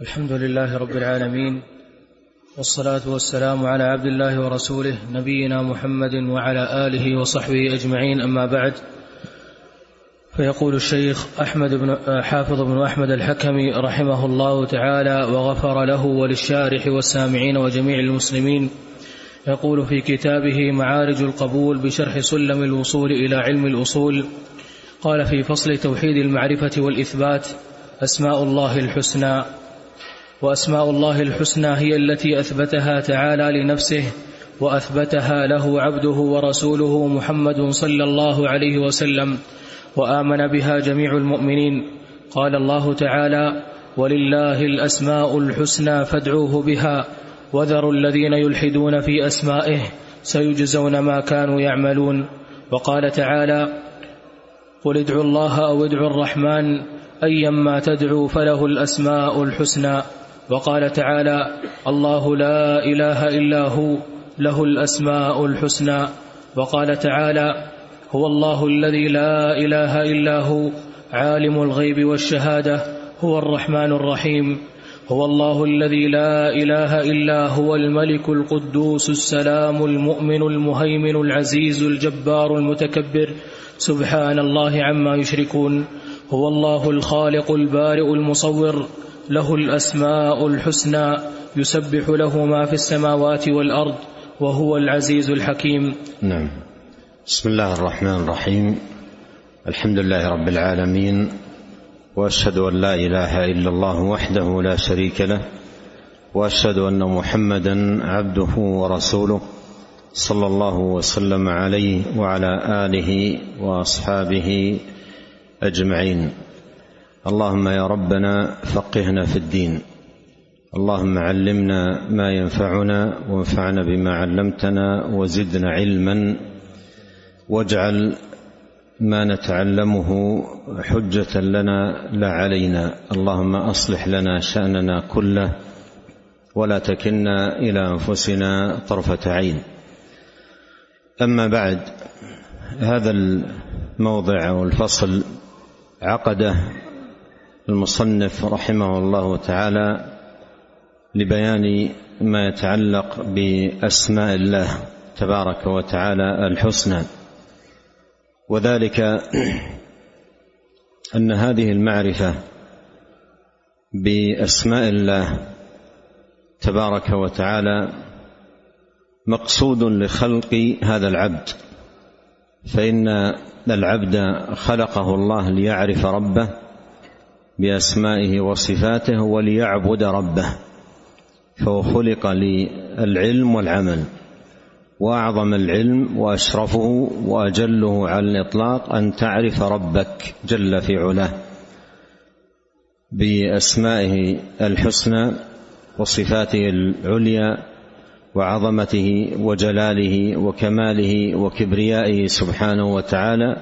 الحمد لله رب العالمين والصلاة والسلام على عبد الله ورسوله نبينا محمد وعلى آله وصحبه أجمعين أما بعد. فيقول الشيخ أحمد بن حافظ بن أحمد الحكمي رحمه الله تعالى وغفر له وللشارح والسامعين وجميع المسلمين يقول في كتابه معارج القبول بشرح سلم الوصول إلى علم الأصول قال في فصل توحيد المعرفة والإثبات أسماء الله الحسنى وأسماء الله الحسنى هي التي أثبتها تعالى لنفسه وأثبتها له عبده ورسوله محمد صلى الله عليه وسلم وآمن بها جميع المؤمنين. قال الله تعالى ولله الأسماء الحسنى فادعوه بها وذروا الذين يلحدون في أسمائه سيجزون ما كانوا يعملون. وقال تعالى قل ادعوا الله أو ادعوا الرحمن أيما تدعوا فله الأسماء الحسنى. وقال تعالى الله لا إله إلا هو له الأسماء الحسنى. وقال تعالى هو الله الذي لا إله إلا هو عالم الغيب والشهادة هو الرحمن الرحيم. هو الله الذي لا إله إلا هو الملك القدوس السلام المؤمن المهيمن العزيز الجبار المتكبر. سبحان الله عما يشركون. هو الله الخالق البارئ المصور. له الأسماء الحسنى يسبح له ما في السماوات والأرض وهو العزيز الحكيم. نعم. بسم الله الرحمن الرحيم. الحمد لله رب العالمين وأشهد أن لا إله إلا الله وحده لا شريك له وأشهد أن محمدا عبده ورسوله صلى الله وسلم عليه وعلى آله وأصحابه أجمعين. اللهم يا ربنا فقهنا في الدين. اللهم علمنا ما ينفعنا وانفعنا بما علمتنا وزدنا علما. واجعل ما نتعلمه حجة لنا لا علينا. اللهم أصلح لنا شأننا كله ولا تكلنا إلى أنفسنا طرفة عين. أما بعد هذا الموضع أو الفصل عقده المصنف رحمه الله تعالى لبيان ما يتعلق بأسماء الله تبارك وتعالى الحسنى. وذلك أن هذه المعرفة بأسماء الله تبارك وتعالى مقصود لخلق هذا العبد فإن العبد خلقه الله ليعرف ربه بأسمائه وصفاته وليعبد ربه فهو خلق للعلم والعمل. وأعظم العلم وأشرفه وأجله على الإطلاق أن تعرف ربك جل في علاه. بأسمائه الحسنى وصفاته العليا وعظمته وجلاله وكماله وكبريائه سبحانه وتعالى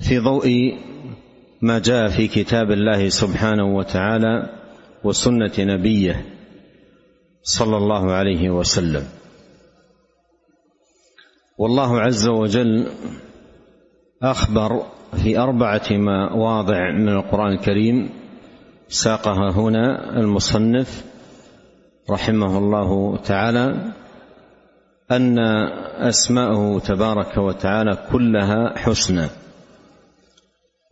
في ضوء ما جاء في كتاب الله سبحانه وتعالى وسنة نبيه صلى الله عليه وسلم. والله عز وجل أخبر في أربعة مواضع من القرآن الكريم ساقها هنا المصنف رحمه الله تعالى أن اسماءه تبارك وتعالى كلها حسنى.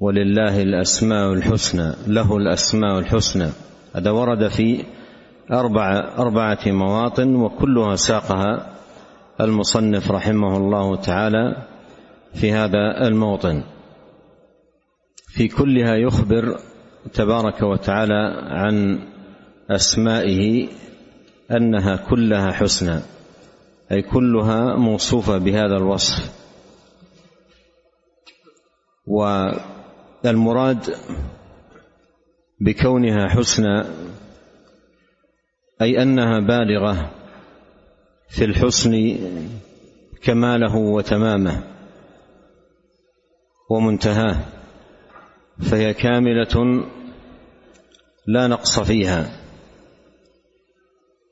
ولله الأسماء الحسنى له الأسماء الحسنى. هذا ورد في أربعة أربعة مواطن وكلها ساقها المصنف رحمه الله تعالى في هذا الموطن. في كلها يخبر تبارك وتعالى عن أسمائه أنها كلها حسنى أي كلها موصوفة بهذا الوصف. والمراد بكونها حسنى أي أنها بالغة في الحسن كماله وتمامه ومنتهاه فهي كاملة لا نقص فيها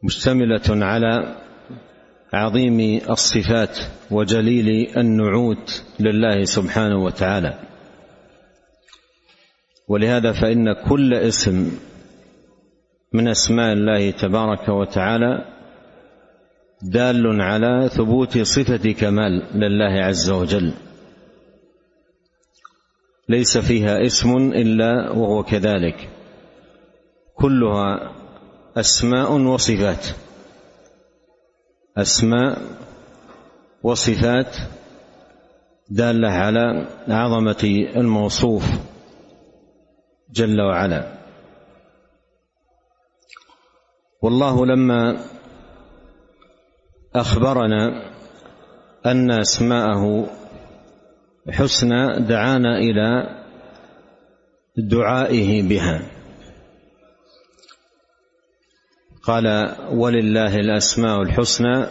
مشتملة على عظيم الصفات وجليل النعوت لله سبحانه وتعالى. ولهذا فإن كل اسم من أسماء الله تبارك وتعالى دال على ثبوت صفة كمال لله عز وجل. ليس فيها اسم إلا وهو كذلك. كلها أسماء وصفات. أسماء وصفات دالة على عظمة الموصوف. جل وعلا. والله لما أخبرنا أن أسماءه حسنى دعانا إلى دعائه بها. قال ولله الأسماء الحسنى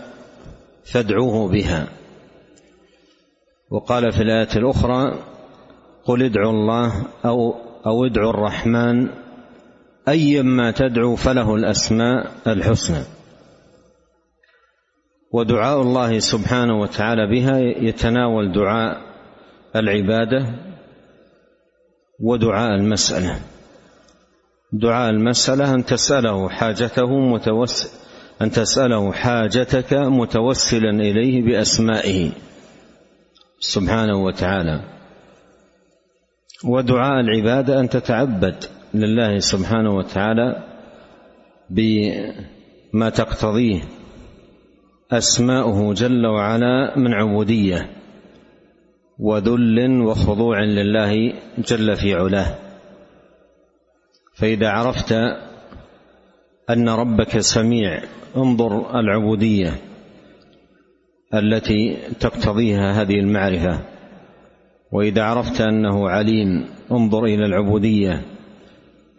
فادعوه بها. وقال في الآية الأخرى قل ادعوا الله أو أو ادعوا الرحمن ايما تدعو فله الأسماء الحسنى. ودعاء الله سبحانه وتعالى بها يتناول دعاء العبادة ودعاء المسألة. دعاء المسألة أن تسأله حاجته متوسل أن تسأله حاجتك متوسلا إليه بأسمائه سبحانه وتعالى. ودعاء العبادة أن تتعبد لله سبحانه وتعالى بما تقتضيه أسماؤه جل وعلا من عبودية وذل وخضوع لله جل في علاه. فإذا عرفت أن ربك سميع انظر العبودية التي تقتضيها هذه المعرفة. وإذا عرفت أنه عليم انظر إلى العبودية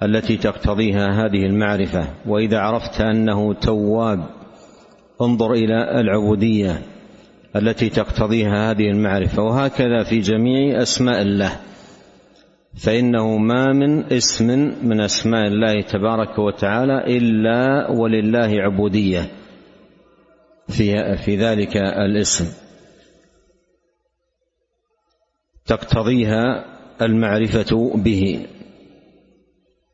التي تقتضيها هذه المعرفة. وإذا عرفت أنه تواب انظر إلى العبودية التي تقتضيها هذه المعرفة. وهكذا في جميع أسماء الله. فإنه ما من اسم من أسماء الله تبارك وتعالى إلا ولله عبودية. في في ذلك الاسم. تقتضيها المعرفة به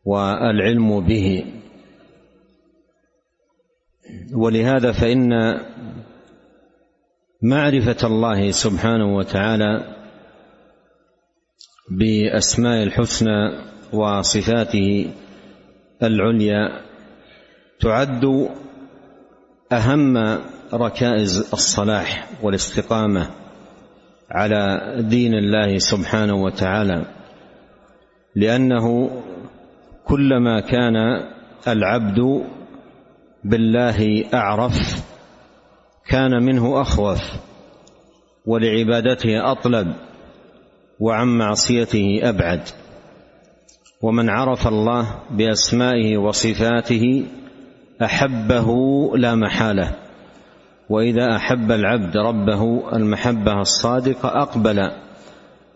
والعلم به. ولهذا فإن معرفة الله سبحانه وتعالى بأسماء الحسنى وصفاته العليا تعد أهم ركائز الصلاح والاستقامة. على دين الله سبحانه وتعالى لأنه كلما كان العبد بالله أعرف كان منه أخوف ولعبادته أطلب وعن معصيته أبعد. ومن عرف الله بأسمائه وصفاته أحبه لا محالة. وإذا أحب العبد ربه المحبة الصادقة أقبل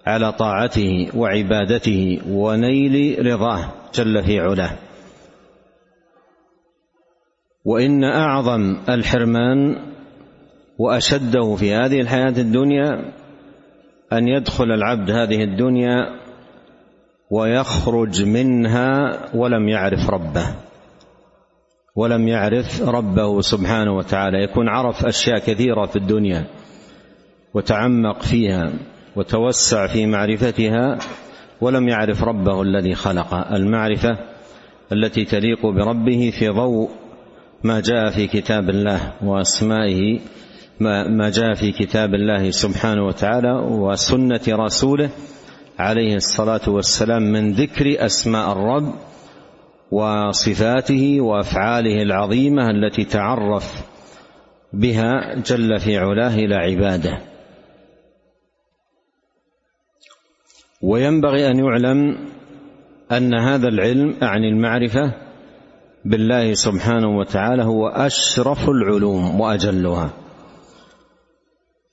على طاعته وعبادته ونيل رضاه جل في علاه. وإن أعظم الحرمان وأشده في هذه الحياة الدنيا أن يدخل العبد هذه الدنيا ويخرج منها ولم يعرف ربه. ولم يعرف ربه سبحانه وتعالى. يكون عرف أشياء كثيرة في الدنيا وتعمق فيها وتوسع في معرفتها ولم يعرف ربه الذي خلقه المعرفة التي تليق بربه في ضوء ما جاء في كتاب الله وأسمائه ما جاء في كتاب الله سبحانه وتعالى وسنة رسوله عليه الصلاة والسلام من ذكر أسماء الرب وصفاته وأفعاله العظيمة التي تعرف بها جل في علاه إلى عباده. وينبغي أن يعلم أن هذا العلم أعني المعرفة بالله سبحانه وتعالى هو أشرف العلوم وأجلها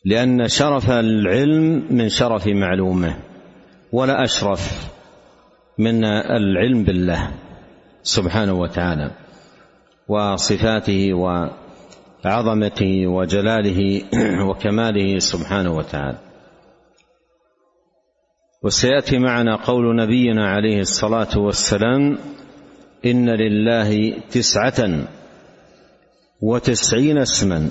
لأن شرف العلم من شرف معلومه ولا أشرف من العلم بالله. سبحانه وتعالى وصفاته وعظمته وجلاله وكماله سبحانه وتعالى. وسيأتي معنا قول نبينا عليه الصلاة والسلام إن لله تسعة وتسعين اسما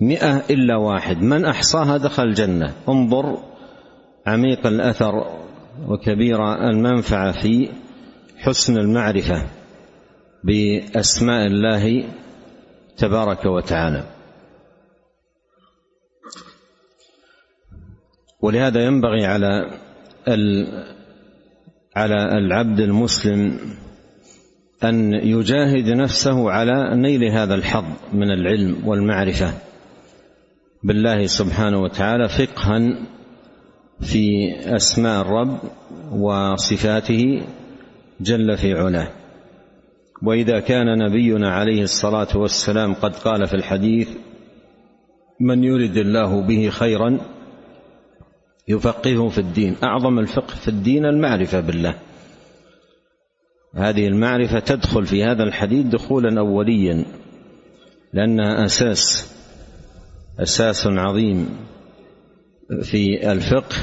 مئة إلا واحد. من أحصاها دخل الجنة. انظر عميق الأثر وكبير المنفعة في حسن المعرفة بأسماء الله تبارك وتعالى. ولهذا ينبغي على على العبد المسلم أن يجاهد نفسه على نيل هذا الحظ من العلم والمعرفة بالله سبحانه وتعالى فقها في أسماء الرب وصفاته جل في علاه. وإذا كان نبينا عليه الصلاة والسلام قد قال في الحديث من يرد الله به خيرا يفقهه في الدين. أعظم الفقه في الدين المعرفة بالله. هذه المعرفة تدخل في هذا الحديث دخولا اوليا لأنها أساس أساس عظيم في الفقه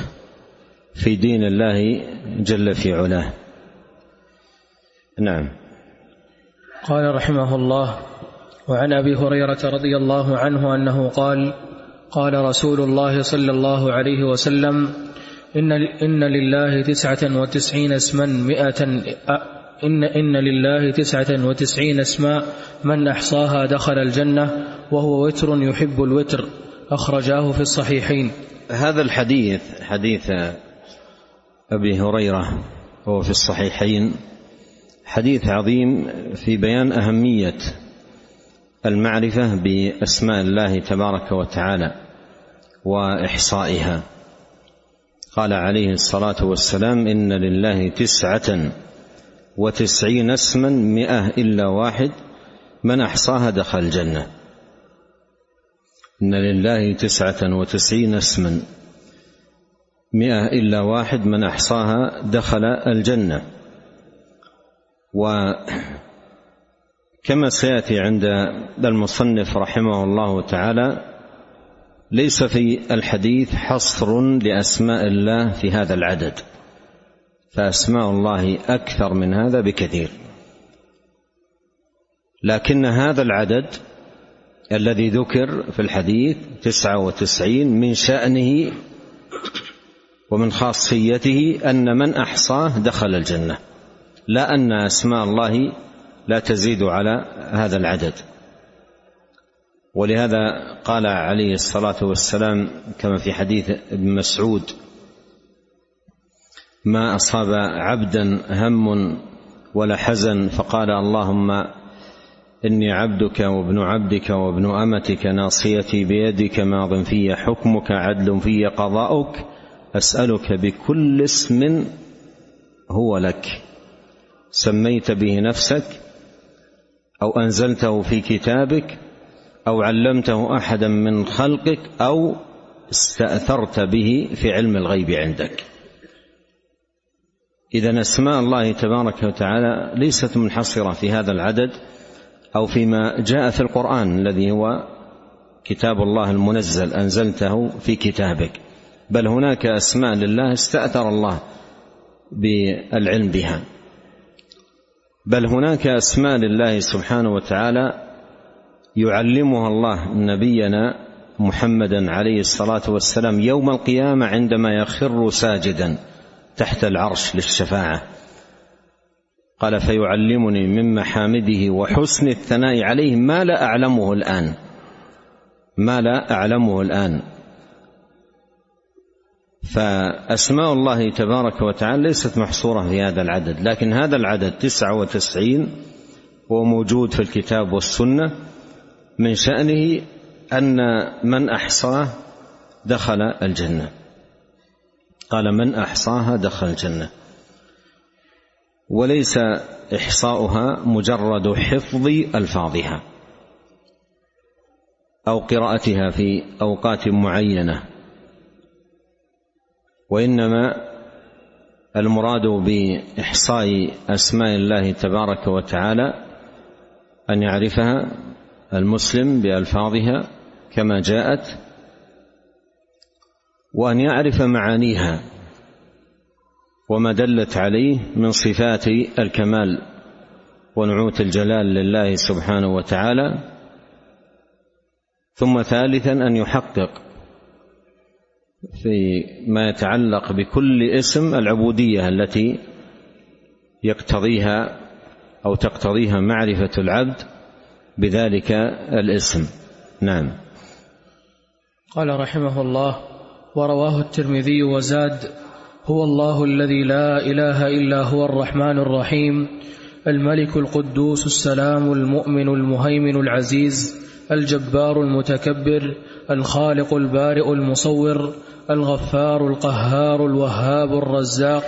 في دين الله جل في علاه. نعم. قال رحمه الله وعن أبي هريرة رضي الله عنه أنه قال قال رسول الله صلى الله عليه وسلم إن, إن لله تسعة وتسعين اسما مئة إن, إن لله تسعة وتسعين اسماء من أحصاها دخل الجنة وهو وتر يحب الوتر. أخرجاه في الصحيحين. هذا الحديث حديث أبي هريرة وهو في الصحيحين. حديث عظيم في بيان أهمية المعرفة بأسماء الله تبارك وتعالى وإحصائها. قال عليه الصلاة والسلام إن لله تسعة وتسعين اسما مئة إلا واحد من أحصاها دخل الجنة. إن لله تسعة وتسعين اسما مئة إلا واحد من أحصاها دخل الجنة. وكما سيأتي عند المصنف رحمه الله تعالى ليس في الحديث حصر لأسماء الله في هذا العدد فأسماء الله أكثر من هذا بكثير. لكن هذا العدد الذي ذكر في الحديث تسعة وتسعين من شأنه ومن خاصيته أن من أحصاه دخل الجنة. لا أن أسماء الله لا تزيد على هذا العدد. ولهذا قال عليه الصلاة والسلام كما في حديث ابن مسعود ما أصاب عبدا هم ولا حزن فقال اللهم إني عبدك وابن عبدك وابن أمتك ناصيتي بيدك ماض في حكمك عدل في قضاؤك أسألك بكل اسم هو لك. سميت به نفسك أو أنزلته في كتابك أو علمته أحدا من خلقك أو استأثرت به في علم الغيب عندك. إذا أسماء الله تبارك وتعالى ليست منحصرة في هذا العدد أو فيما جاء في القرآن الذي هو كتاب الله المنزل أنزلته في كتابك. بل هناك أسماء لله استأثر الله بالعلم بها. بل هناك أسماء لله سبحانه وتعالى يعلمها الله نبينا محمدا عليه الصلاة والسلام يوم القيامة عندما يخر ساجدا تحت العرش للشفاعة. قال فيعلمني من محامده وحسن الثناء عليه ما لا أعلمه الآن. ما لا أعلمه الآن. فأسماء الله تبارك وتعالى ليست محصورة في هذا العدد لكن هذا العدد تسعة وتسعين هو موجود في الكتاب والسنة من شأنه أن من أحصاه دخل الجنة. قال من احصاها دخل الجنة. وليس إحصاؤها مجرد حفظ ألفاظها أو قراءتها في أوقات معينة. وإنما المراد بإحصاء أسماء الله تبارك وتعالى أن يعرفها المسلم بألفاظها كما جاءت وأن يعرف معانيها وما دلت عليه من صفات الكمال ونعوت الجلال لله سبحانه وتعالى ثم ثالثا أن يحقق في ما يتعلق بكل اسم العبودية التي يقتضيها أو تقتضيها معرفة العبد بذلك الاسم. نعم. قال رحمه الله ورواه الترمذي وزاد هو الله الذي لا إله إلا هو الرحمن الرحيم الملك القدوس السلام المؤمن المهيمن العزيز الجبار المتكبر الخالق البارئ المصور الغفار القهار الوهاب الرزاق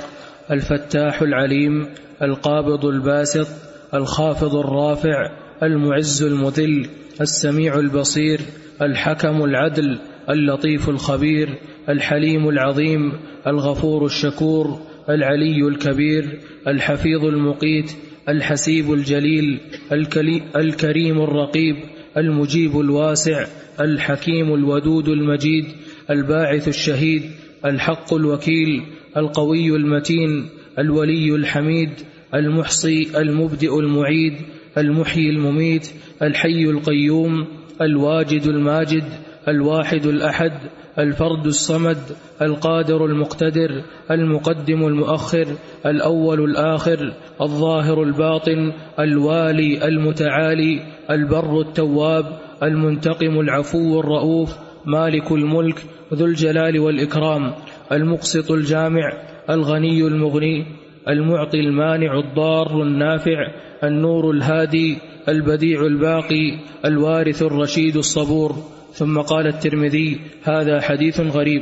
الفتاح العليم القابض الباسط الخافض الرافع المعز المذل السميع البصير الحكم العدل اللطيف الخبير الحليم العظيم الغفور الشكور العلي الكبير الحفيظ المقيت الحسيب الجليل الكريم الرقيب المجيب الواسع الحكيم الودود المجيد الباعث الشهيد الحق الوكيل القوي المتين الولي الحميد المحصي المبدئ المعيد المحيي المميت الحي القيوم الواجد الماجد الواحد الأحد الفرد الصمد القادر المقتدر المقدم المؤخر الأول الآخر الظاهر الباطن الوالي المتعالي البر التواب المنتقم العفو الرؤوف مالك الملك ذو الجلال والإكرام المقسط الجامع الغني المغني المعطي المانع الضار النافع النور الهادي البديع الباقي الوارث الرشيد الصبور. ثم قال الترمذي هذا حديث غريب.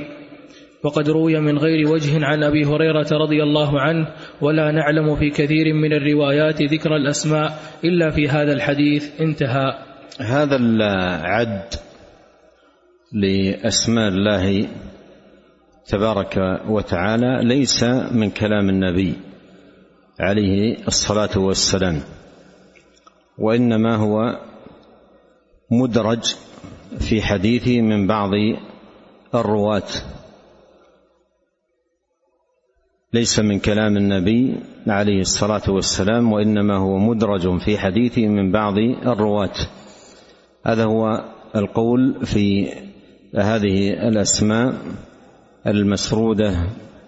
وقد روي من غير وجه عن أبي هريرة رضي الله عنه ولا نعلم في كثير من الروايات ذكر الأسماء إلا في هذا الحديث. انتهى. هذا العد لأسماء الله تبارك وتعالى ليس من كلام النبي عليه الصلاة والسلام وإنما هو مدرج في حديثه من بعض الرواة. ليس من كلام النبي عليه الصلاة والسلام وإنما هو مدرج في حديثه من بعض الرواة. هذا هو القول في هذه الأسماء المسرودة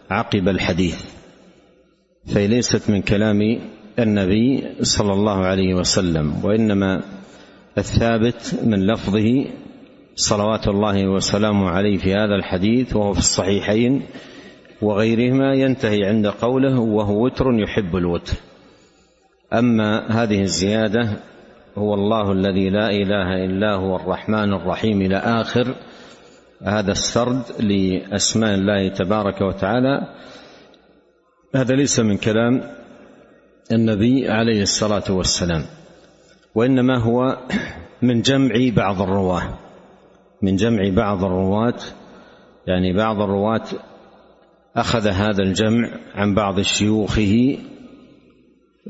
عقب الحديث فهي ليست من كلام النبي صلى الله عليه وسلم وإنما الثابت من لفظه صلوات الله وسلامه عليه في هذا الحديث وهو في الصحيحين وغيرهما ينتهي عند قوله وهو وتر يحب الوتر. أما هذه الزيادة هو الله الذي لا إله إلا هو الرحمن الرحيم إلى آخر هذا السرد لأسماء الله تبارك وتعالى. هذا ليس من كلام النبي عليه الصلاة والسلام وإنما هو من جمع بعض الرواة. من جمع بعض الرواة يعني بعض الرواة أخذ هذا الجمع عن بعض شيوخه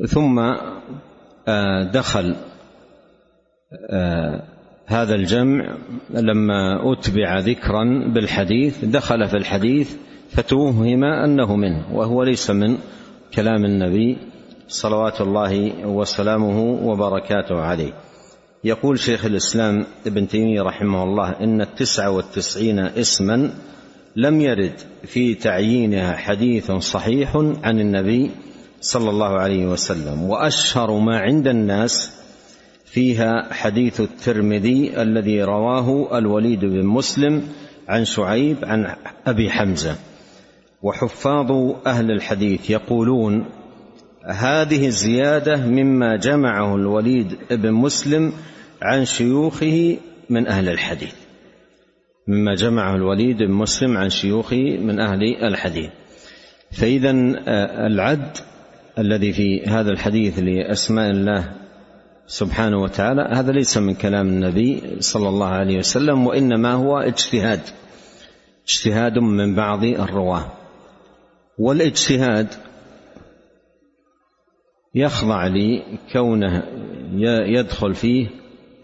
ثم آه، دخل آه، هذا الجمع لما أتبع ذكرا بالحديث دخل في الحديث فتوهم أنه منه وهو ليس من كلام النبي صلوات الله وسلامه وبركاته عليه. يقول شيخ الإسلام ابن تيمية رحمه الله إن التسعة والتسعين اسما لم يرد في تعيينها حديث صحيح عن النبي صلى الله عليه وسلم وأشهر ما عند الناس فيها حديث الترمذي الذي رواه الوليد بن مسلم عن شعيب عن أبي حمزة. وحفاظ أهل الحديث يقولون هذه الزيادة مما جمعه الوليد بن مسلم عن شيوخه من أهل الحديث. مما جمعه الوليد بن مسلم عن شيوخه من أهل الحديث. فإذا آه، العد الذي في هذا الحديث لأسماء الله سبحانه وتعالى هذا ليس من كلام النبي صلى الله عليه وسلم وإنما هو اجتهاد اجتهاد من بعض الرواة. والاجتهاد يخضع لكونه يدخل فيه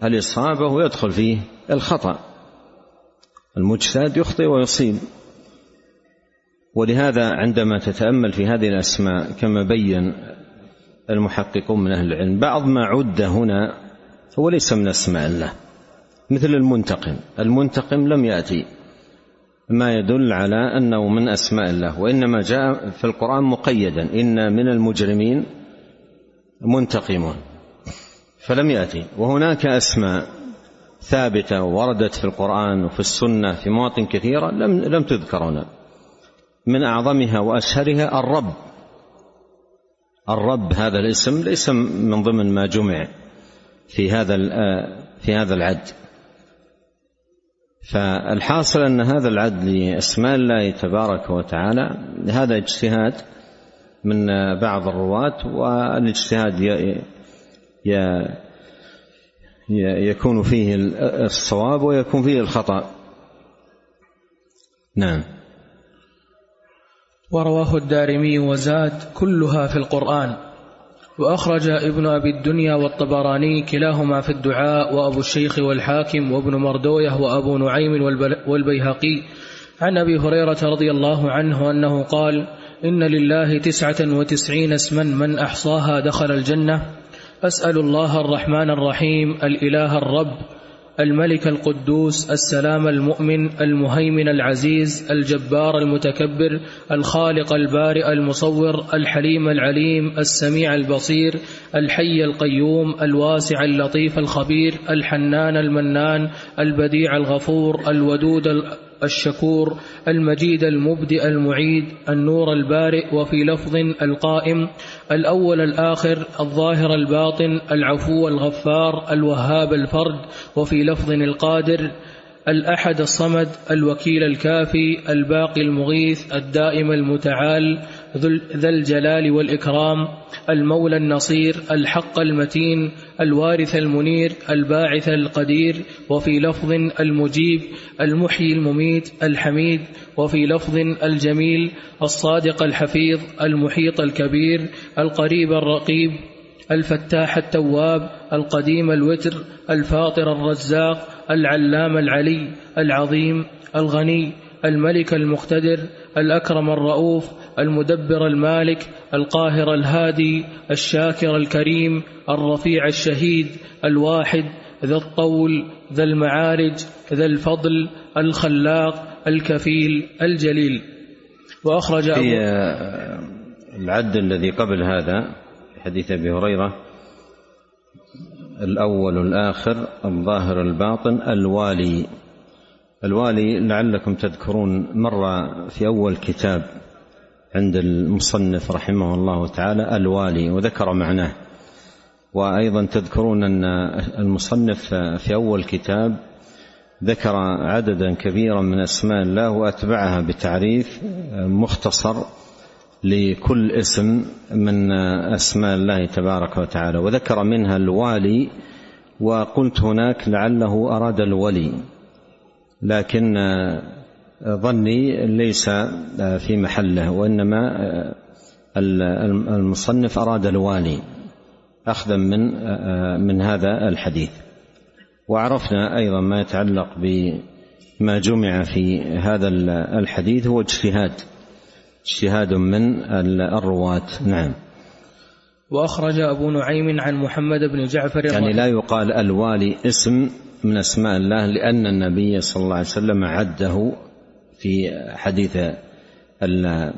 الإصابة ويدخل فيه الخطأ. المجتهد يخطئ ويصيب. ولهذا عندما تتأمل في هذه الأسماء كما بين المحققون من أهل العلم. بعض ما عد هنا هو ليس من أسماء الله مثل المنتقم. المنتقم لم يأتي. ما يدل على أنه من أسماء الله وإنما جاء في القرآن مقيدا إن من المجرمين منتقمون فلم يأتي. وهناك أسماء ثابتة وردت في القرآن وفي السنة في مواطن كثيرة لم لم تذكر هنا من أعظمها وأشهرها الرب. الرب هذا الاسم ليس من ضمن ما جمع في هذا في هذا العد. فالحاصل أن هذا العد لأسماء الله تبارك وتعالى هذا اجتهاد من بعض الرواة والاجتهاد يكون فيه الصواب ويكون فيه الخطأ. نعم. ورواه الدارمي وزاد كلها في القرآن. وأخرج ابن أبي الدنيا والطبراني كلاهما في الدعاء وأبو الشيخ والحاكم وابن مردوية وأبو نعيم والبيهقي. عن أبي هريرة رضي الله عنه أنه قال إن لله تسعة وتسعين اسما من أحصاها دخل الجنة. أسأل الله الرحمن الرحيم الإله الرب الملك القدوس السلام المؤمن المهيمن العزيز الجبار المتكبر الخالق البارئ المصور الحليم العليم السميع البصير الحي القيوم الواسع اللطيف الخبير الحنان المنان البديع الغفور الودود الشكور المجيد المبدئ المعيد النور البارئ وفي لفظ القائم الأول الآخر الظاهر الباطن العفو الغفار الوهاب الفرد وفي لفظ القادر الأحد الصمد الوكيل الكافي الباقي المغيث الدائم المتعال ذا الجلال والإكرام المولى النصير الحق المتين الوارث المنير الباعث القدير وفي لفظ المجيب المحيي المميت الحميد وفي لفظ الجميل الصادق الحفيظ المحيط الكبير القريب الرقيب الفتاح التواب القديم الوتر الفاطر الرزاق العلام العلي العظيم الغني الملك المقتدر الأكرم الرؤوف المدبر المالك القاهر الهادي الشاكر الكريم الرفيع الشهيد الواحد ذا الطول ذا المعارج ذا الفضل الخلاق الكفيل الجليل. وأخرج في العد الذي قبل هذا حديث أبي هريرة الأول الآخر الظاهر الباطن الوالي. الوالي لعلكم تذكرون مر في أول كتاب عند المصنف رحمه الله تعالى الوالي وذكر معناه. وأيضا تذكرون أن المصنف في أول كتاب ذكر عددا كبيرا من أسماء الله وأتبعها بتعريف مختصر لكل اسم من أسماء الله تبارك وتعالى. وذكر منها الوالي وقلت هناك لعله أراد الولي. لكن ظني ليس في محله وإنما المصنف أراد الوالي اخذا من من هذا الحديث. وعرفنا أيضا ما يتعلق بما جمع في هذا الحديث هو اجتهاد اجتهاد من الرواة. نعم. وأخرج أبو نعيم عن محمد بن جعفر يعني لا يقال الوالي اسم من أسماء الله لأن النبي صلى الله عليه وسلم عده في حديث ال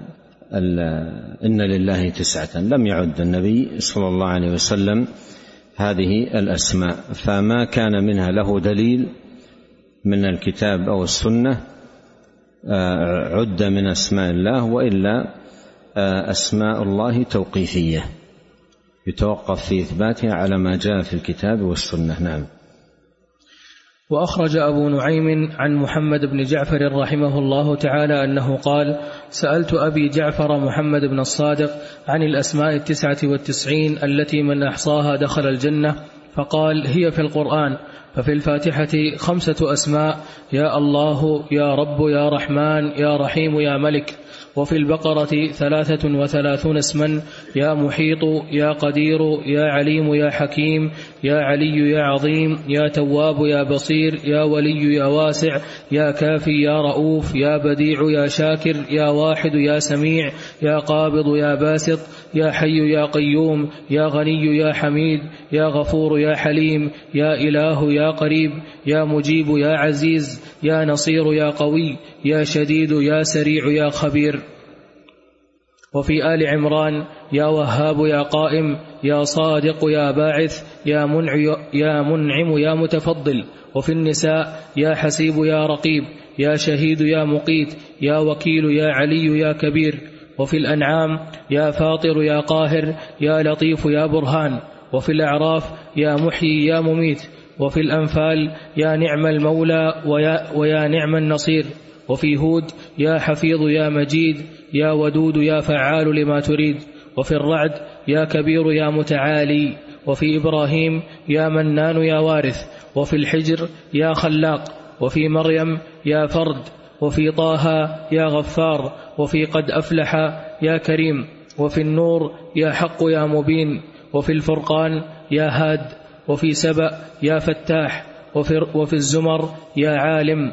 إن لله تسعة. لم يعد النبي صلى الله عليه وسلم هذه الأسماء. فما كان منها له دليل من الكتاب أو السنة آه، عد من أسماء الله وإلا آه، أسماء الله توقيفية يتوقف في إثباتها على ما جاء في الكتاب والسنة. نعم. وأخرج أبو نعيم عن محمد بن جعفر رحمه الله تعالى أنه قال سألت أبي جعفر محمد بن الصادق عن الأسماء التسعة والتسعين التي من أحصاها دخل الجنة فقال هي في القرآن ففي الفاتحة خمسة أسماء يا الله يا رب يا رحمن يا رحيم يا ملك. وفي البقرة ثلاثة وثلاثون اسما يا محيط يا قدير يا عليم يا حكيم يا علي يا عظيم يا تواب يا بصير يا ولي يا واسع يا كافي يا رؤوف يا بديع يا شاكر يا واحد يا سميع يا قابض يا باسط. يا حي يا قيوم يا غني يا حميد يا غفور يا حليم يا إله يا قريب يا مجيب يا عزيز يا نصير يا قوي يا شديد يا سريع يا خبير. وفي آل عمران يا وهاب يا قائم يا صادق يا باعث يا منع يا منعم يا متفضل. وفي النساء يا حسيب يا رقيب يا شهيد يا مقيت يا وكيل يا علي يا كبير. وفي الأنعام يا فاطر يا قاهر يا لطيف يا برهان. وفي الأعراف يا محيي يا مميت. وفي الأنفال يا نعم المولى ويا, ويا نعم النصير. وفي هود يا حفيظ يا مجيد. يا ودود يا فعال لما تريد. وفي الرعد يا كبير يا متعالي. وفي إبراهيم يا منان يا وارث. وفي الحجر يا خلاق. وفي مريم يا فرد. وفي طه يا غفار وفي قد أفلح يا كريم وفي النور يا حق يا مبين وفي الفرقان يا هاد وفي سبأ يا فتاح وفي, وفي الزمر يا عالم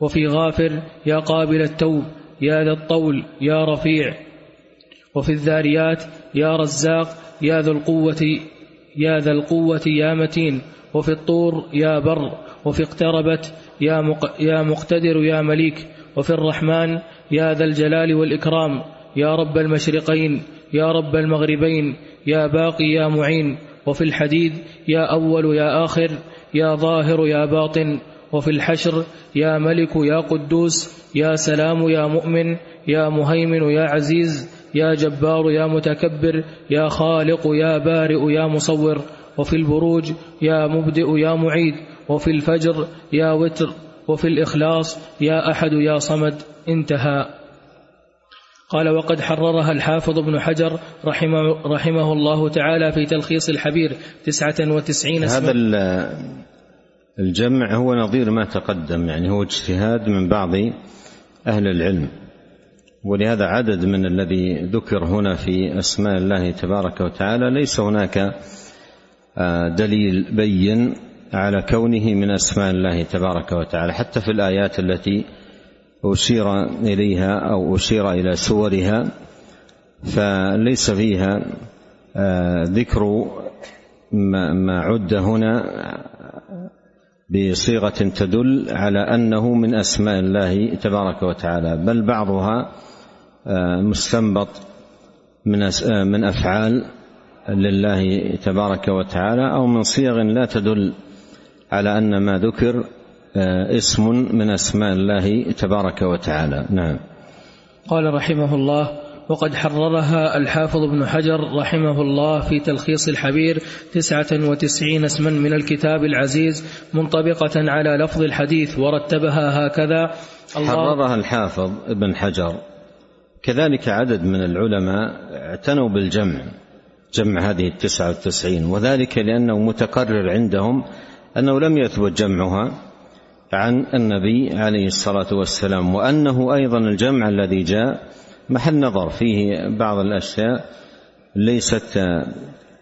وفي غافر يا قابل التوب يا ذا الطول يا رفيع وفي الذاريات يا رزاق يا ذا القوة يا ذا القوة يا متين وفي الطور يا بر وفي اقتربت يا, مق يا مقتدر يا مليك وفي الرحمن يا ذا الجلال والإكرام يا رب المشرقين يا رب المغربين يا باقي يا معين وفي الحديد يا أول يا آخر يا ظاهر يا باطن وفي الحشر يا ملك يا قدوس يا سلام يا مؤمن يا مهيمن يا عزيز يا جبار يا متكبر يا خالق يا بارئ يا مصور وفي البروج يا مبدئ يا معيد وفي الفجر يا وتر وفي الإخلاص يا أحد يا صمد انتهى. قال وقد حررها الحافظ ابن حجر رحمه, رحمه الله تعالى في تلخيص الحبير تسعة وتسعين هذا الجمع هو نظير ما تقدم يعني هو اجتهاد من بعض أهل العلم. ولهذا عدد من الذي ذكر هنا في أسماء الله تبارك وتعالى ليس هناك آه، دليل بين على كونه من أسماء الله تبارك وتعالى حتى في الآيات التي أشير إليها أو أشير إلى سورها فليس فيها آه، ذكر ما عد هنا بصيغة تدل على أنه من أسماء الله تبارك وتعالى بل بعضها آه، مستنبط من آه، من أفعال لله تبارك وتعالى أو من صيغ لا تدل على أن ما ذكر آه، اسم من أسماء الله تبارك وتعالى. نعم. قال رحمه الله وقد حررها الحافظ ابن حجر رحمه الله في تلخيص الحبير تسعة وتسعين اسما من الكتاب العزيز منطبقة على لفظ الحديث ورتبها هكذا الله حررها الحافظ ابن حجر. كذلك عدد من العلماء اعتنوا بالجمع جمع هذه التسعة والتسعين وذلك لأنه متقرر عندهم أنه لم يثبت جمعها عن النبي عليه الصلاة والسلام وأنه أيضا الجمع الذي جاء محل نظر فيه بعض الأشياء ليست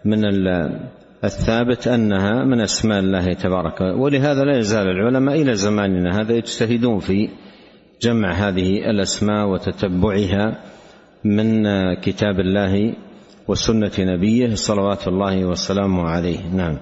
من الثابت أنها من أسماء الله تبارك ولهذا لا يزال العلماء إلى زماننا هذا يجتهدون في جمع هذه الأسماء وتتبعها من كتاب الله وسنة نبيه صلوات الله وسلامه عليه. نعم.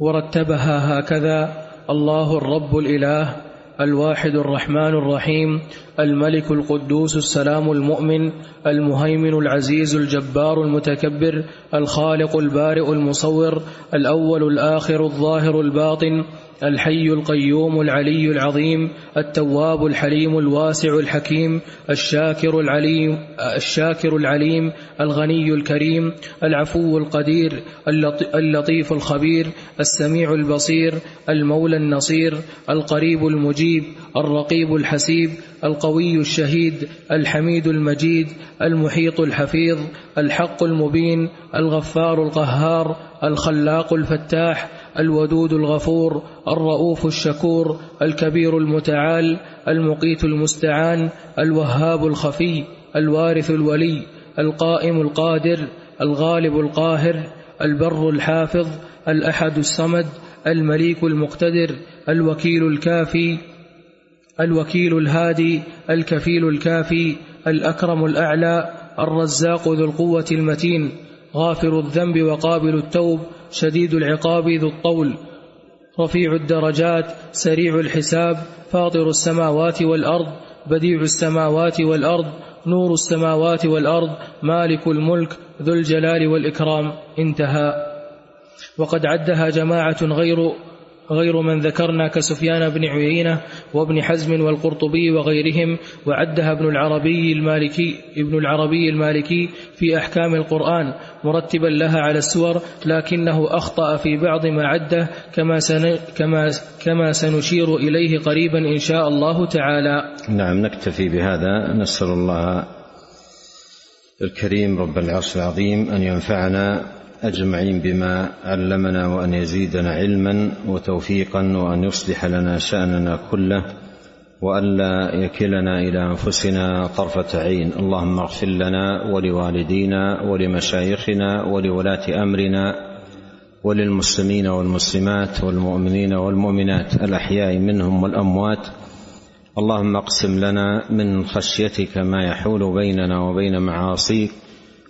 ورتبها هكذا الله الرب الإله الواحد الرحمن الرحيم الملك القدوس السلام المؤمن المهيمن العزيز الجبار المتكبر الخالق البارئ المصور الأول الآخر الظاهر الباطن الحي القيوم العلي العظيم التواب الحليم الواسع الحكيم الشاكر العليم الشاكر العليم الغني الكريم العفو القدير اللطيف الخبير السميع البصير المولى النصير القريب المجيب الرقيب الحسيب القوي الشهيد الحميد المجيد المحيط الحفيظ الحق المبين الغفار القهار الخلاق الفتاح الودود الغفور الرؤوف الشكور الكبير المتعال المقيت المستعان الوهاب الخفي الوارث الولي القائم القادر الغالب القاهر البر الحافظ الأحد الصمد المليك المقتدر الوكيل الكافي الوكيل الهادي الكفيل الكافي الأكرم الأعلى الرزاق ذو القوة المتين غافر الذنب وقابل التوب شديد العقاب ذو الطول. رفيع الدرجات سريع الحساب فاطر السماوات والأرض بديع السماوات والأرض نور السماوات والأرض مالك الملك ذو الجلال والإكرام. انتهى. وقد عدها جماعة غير غير من ذكرنا كسفيان بن عيينة وابن حزم والقرطبي وغيرهم وعدها ابن العربي المالكي ابن العربي المالكي في أحكام القرآن مرتبا لها على السور لكنه أخطأ في بعض ما عده كما سن كما كما سنشير إليه قريبا إن شاء الله تعالى. نعم نكتفي بهذا نسأل الله الكريم رب العرش العظيم أن ينفعنا أجمعين بما علمنا وأن يزيدنا علما وتوفيقا وأن يصلح لنا شأننا كله والا يكلنا إلى أنفسنا طرفة عين. اللهم اغفر لنا ولوالدينا ولمشايخنا ولولاة أمرنا وللمسلمين والمسلمات والمؤمنين والمؤمنات الأحياء منهم والأموات. اللهم اقسم لنا من خشيتك ما يحول بيننا وبين معاصيك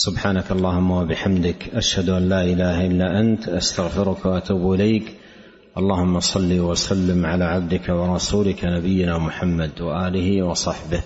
سبحانك اللهم وبحمدك أشهد أن لا إله إلا أنت أستغفرك وأتوب إليك. اللهم صل وسلم على عبدك ورسولك نبينا محمد وآله وصحبه.